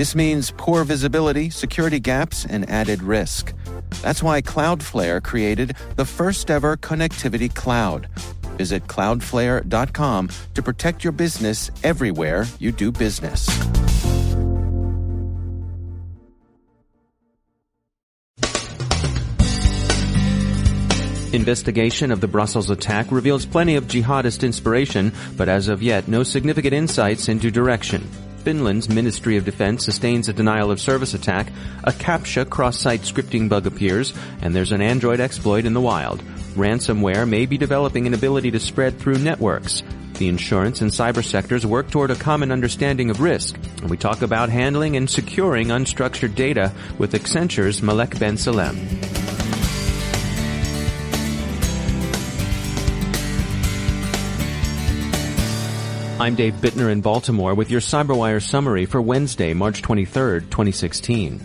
This means poor visibility, security gaps, and added risk. That's why Cloudflare created the first ever connectivity cloud. Visit cloudflare.com to protect your business everywhere you do business. Investigation of the Brussels attack reveals plenty of jihadist inspiration, but as of yet, no significant insights into direction. Finland's Ministry of Defense sustains a denial of service attack, a CAPTCHA cross-site scripting bug appears, and there's an Android exploit in the wild. Ransomware may be developing an ability to spread through networks. The insurance and cyber sectors work toward a common understanding of risk, and we talk about handling and securing unstructured data with Accenture's Malek Ben Salem. I'm Dave Bittner in Baltimore with your CyberWire summary for Wednesday, March 23, 2016.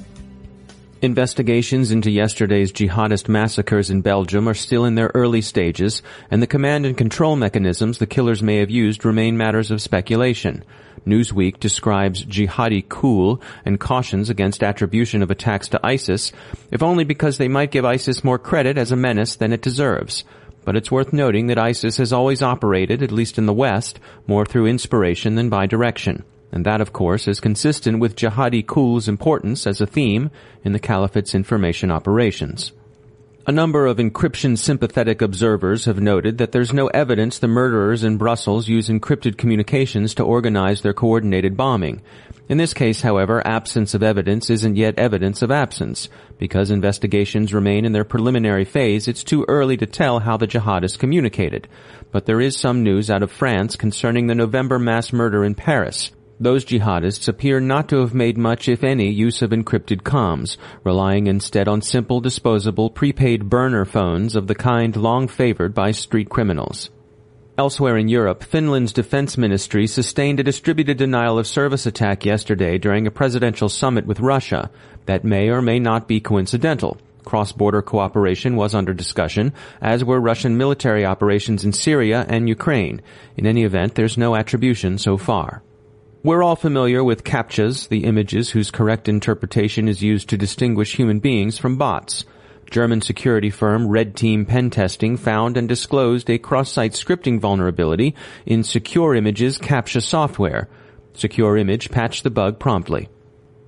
Investigations into yesterday's jihadist massacres in Belgium are still in their early stages, and the command and control mechanisms the killers may have used remain matters of speculation. Newsweek describes jihadi cool and cautions against attribution of attacks to ISIS, if only because they might give ISIS more credit as a menace than it deserves but it's worth noting that ISIS has always operated, at least in the West, more through inspiration than by direction. And that, of course, is consistent with jihadi cool's importance as a theme in the caliphate's information operations. A number of encryption sympathetic observers have noted that there's no evidence the murderers in Brussels use encrypted communications to organize their coordinated bombing. In this case, however, absence of evidence isn't yet evidence of absence. Because investigations remain in their preliminary phase, it's too early to tell how the jihadists communicated. But there is some news out of France concerning the November mass murder in Paris. Those jihadists appear not to have made much, if any, use of encrypted comms, relying instead on simple disposable prepaid burner phones of the kind long favored by street criminals. Elsewhere in Europe, Finland's defense ministry sustained a distributed denial of service attack yesterday during a presidential summit with Russia that may or may not be coincidental. Cross-border cooperation was under discussion, as were Russian military operations in Syria and Ukraine. In any event, there's no attribution so far. We're all familiar with CAPTCHAs, the images whose correct interpretation is used to distinguish human beings from bots. German security firm RedTeam Pentesting found and disclosed a cross-site scripting vulnerability in Securimage's CAPTCHA software. Securimage patched the bug promptly.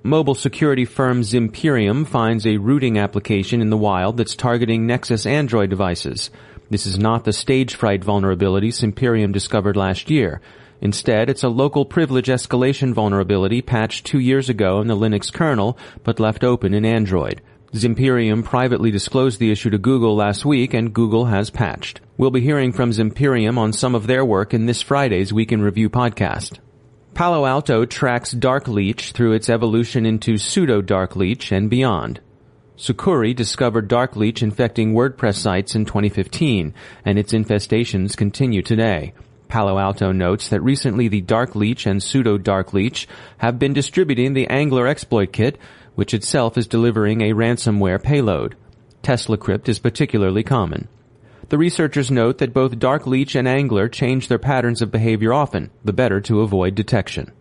Mobile security firm Zimperium finds a rooting application in the wild that's targeting Nexus Android devices. This is not the Stagefright vulnerability Zimperium discovered last year. Instead, it's a local privilege escalation vulnerability patched two years ago in the Linux kernel, but left open in Android. Zimperium privately disclosed the issue to Google last week, and Google has patched. We'll be hearing from Zimperium on some of their work in this Friday's Week in Review podcast. Palo Alto tracks Darkleech through its evolution into pseudo Darkleech and beyond. Sucuri discovered Darkleech infecting WordPress sites in 2015, and its infestations continue today. Palo Alto notes that recently the Darkleech and Pseudo Darkleech have been distributing the Angler exploit kit, which itself is delivering a ransomware payload. TeslaCrypt is particularly common. The researchers note that both Darkleech and Angler change their patterns of behavior often, the better to avoid detection.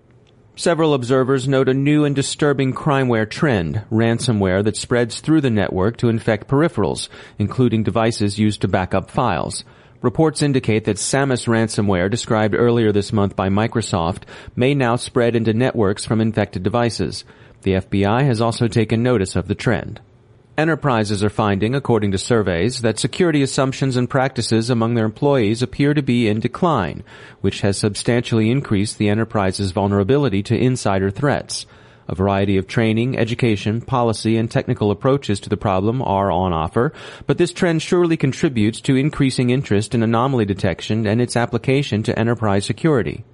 Several observers note a new and disturbing crimeware trend, ransomware that spreads through the network to infect peripherals, including devices used to back up files. Reports indicate that Samas ransomware described earlier this month by Microsoft may now spread into networks from infected devices. The FBI has also taken notice of the trend. Enterprises are finding, according to surveys, that security assumptions and practices among their employees appear to be in decline, which has substantially increased the enterprise's vulnerability to insider threats. A variety of training, education, policy, and technical approaches to the problem are on offer, but this trend surely contributes to increasing interest in anomaly detection and its application to enterprise security.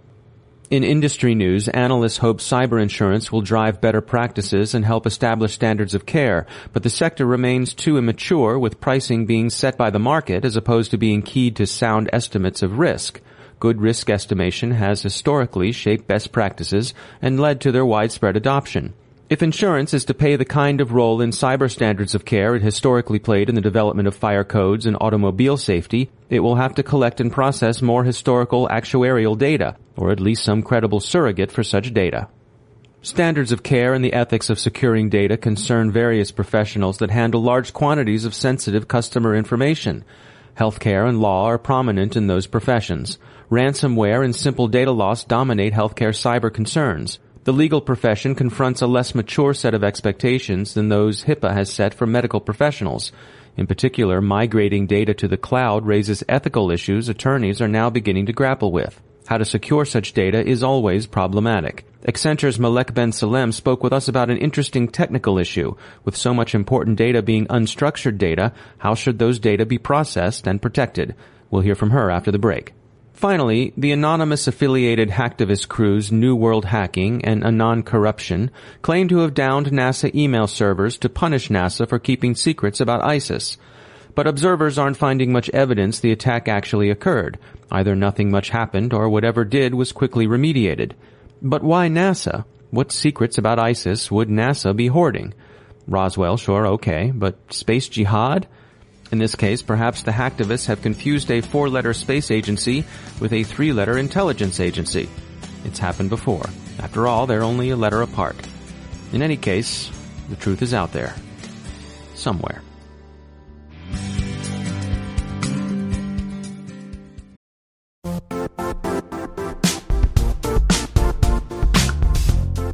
In industry news, analysts hope cyber insurance will drive better practices and help establish standards of care, but the sector remains too immature with pricing being set by the market as opposed to being keyed to sound estimates of risk. Good risk estimation has historically shaped best practices and led to their widespread adoption. If insurance is to play the kind of role in cyber standards of care it historically played in the development of fire codes and automobile safety, it will have to collect and process more historical actuarial data, or at least some credible surrogate for such data. Standards of care and the ethics of securing data concern various professionals that handle large quantities of sensitive customer information. Healthcare and law are prominent in those professions. Ransomware and simple data loss dominate healthcare cyber concerns. The legal profession confronts a less mature set of expectations than those HIPAA has set for medical professionals. In particular, migrating data to the cloud raises ethical issues attorneys are now beginning to grapple with. How to secure such data is always problematic. Accenture's Malek Ben Salem spoke with us about an interesting technical issue. With so much important data being unstructured data, how should those data be processed and protected? We'll hear from her after the break. Finally, the anonymous affiliated hacktivist crews New World Hacking and Anon Corruption claim to have downed NASA email servers to punish NASA for keeping secrets about ISIS. But observers aren't finding much evidence the attack actually occurred. Either nothing much happened or whatever did was quickly remediated. But why NASA? What secrets about ISIS would NASA be hoarding? Roswell, sure, okay, but space jihad? In this case, perhaps the hacktivists have confused a four-letter space agency with a three-letter intelligence agency. It's happened before. After all, they're only a letter apart. In any case, the truth is out there. Somewhere.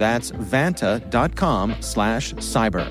That's vanta.com slash cyber.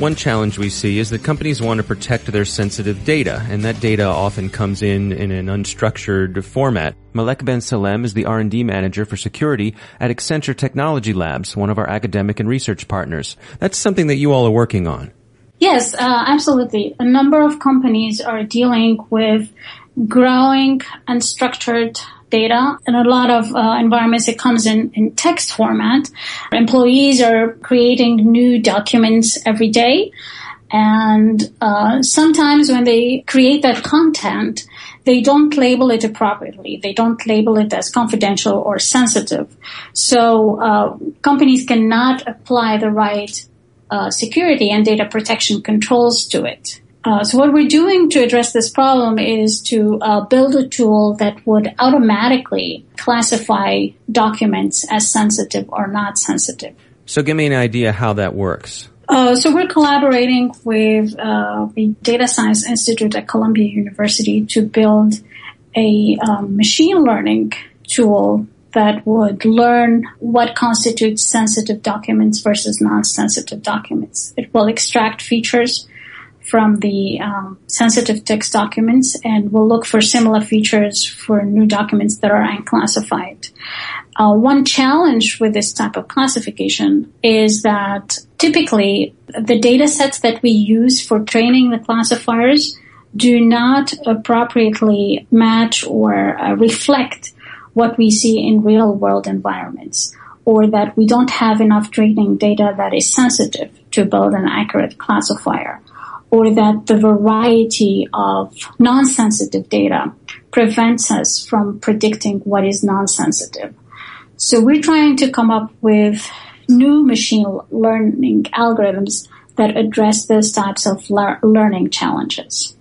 One challenge we see is that companies want to protect their sensitive data, and that data often comes in in an unstructured format. Malek Ben Salem is the R&D manager for security at Accenture Technology Labs, one of our academic and research partners. That's something that you all are working on. Yes, uh, absolutely. A number of companies are dealing with growing unstructured data. In a lot of uh, environments, it comes in, in text format. Employees are creating new documents every day. And uh, sometimes when they create that content, they don't label it appropriately. They don't label it as confidential or sensitive. So uh, companies cannot apply the right uh, security and data protection controls to it. Uh, so what we're doing to address this problem is to uh, build a tool that would automatically classify documents as sensitive or not sensitive. So give me an idea how that works. Uh, so we're collaborating with uh, the Data Science Institute at Columbia University to build a um, machine learning tool that would learn what constitutes sensitive documents versus non-sensitive documents. It will extract features from the um, sensitive text documents and will look for similar features for new documents that are unclassified. Uh, one challenge with this type of classification is that typically the data sets that we use for training the classifiers do not appropriately match or uh, reflect what we see in real world environments or that we don't have enough training data that is sensitive to build an accurate classifier or that the variety of non-sensitive data prevents us from predicting what is non-sensitive. So we're trying to come up with new machine learning algorithms that address those types of le- learning challenges.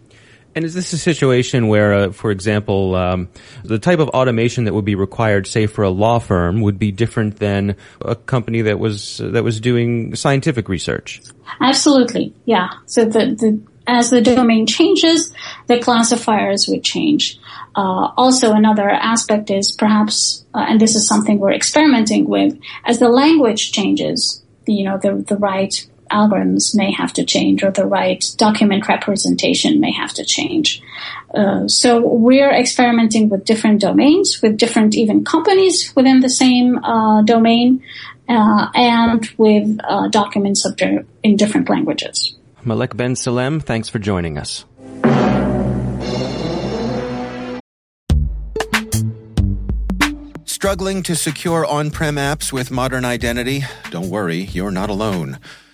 And is this a situation where, uh, for example, um, the type of automation that would be required, say, for a law firm, would be different than a company that was uh, that was doing scientific research? Absolutely, yeah. So the, the as the domain changes, the classifiers would change. Uh, also, another aspect is perhaps, uh, and this is something we're experimenting with, as the language changes, you know, the the right algorithms may have to change or the right document representation may have to change. Uh, so we're experimenting with different domains, with different even companies within the same uh, domain, uh, and with uh, documents in different languages. Malek Ben Salem, thanks for joining us. Struggling to secure on prem apps with modern identity? Don't worry, you're not alone.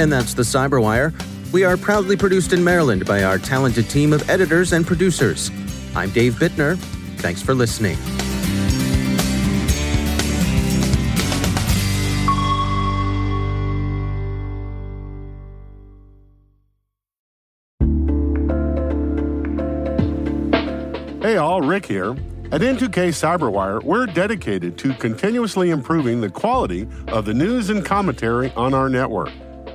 And that's the Cyberwire. We are proudly produced in Maryland by our talented team of editors and producers. I'm Dave Bittner. Thanks for listening. Hey all, Rick here. At N2K Cyberwire, we're dedicated to continuously improving the quality of the news and commentary on our network.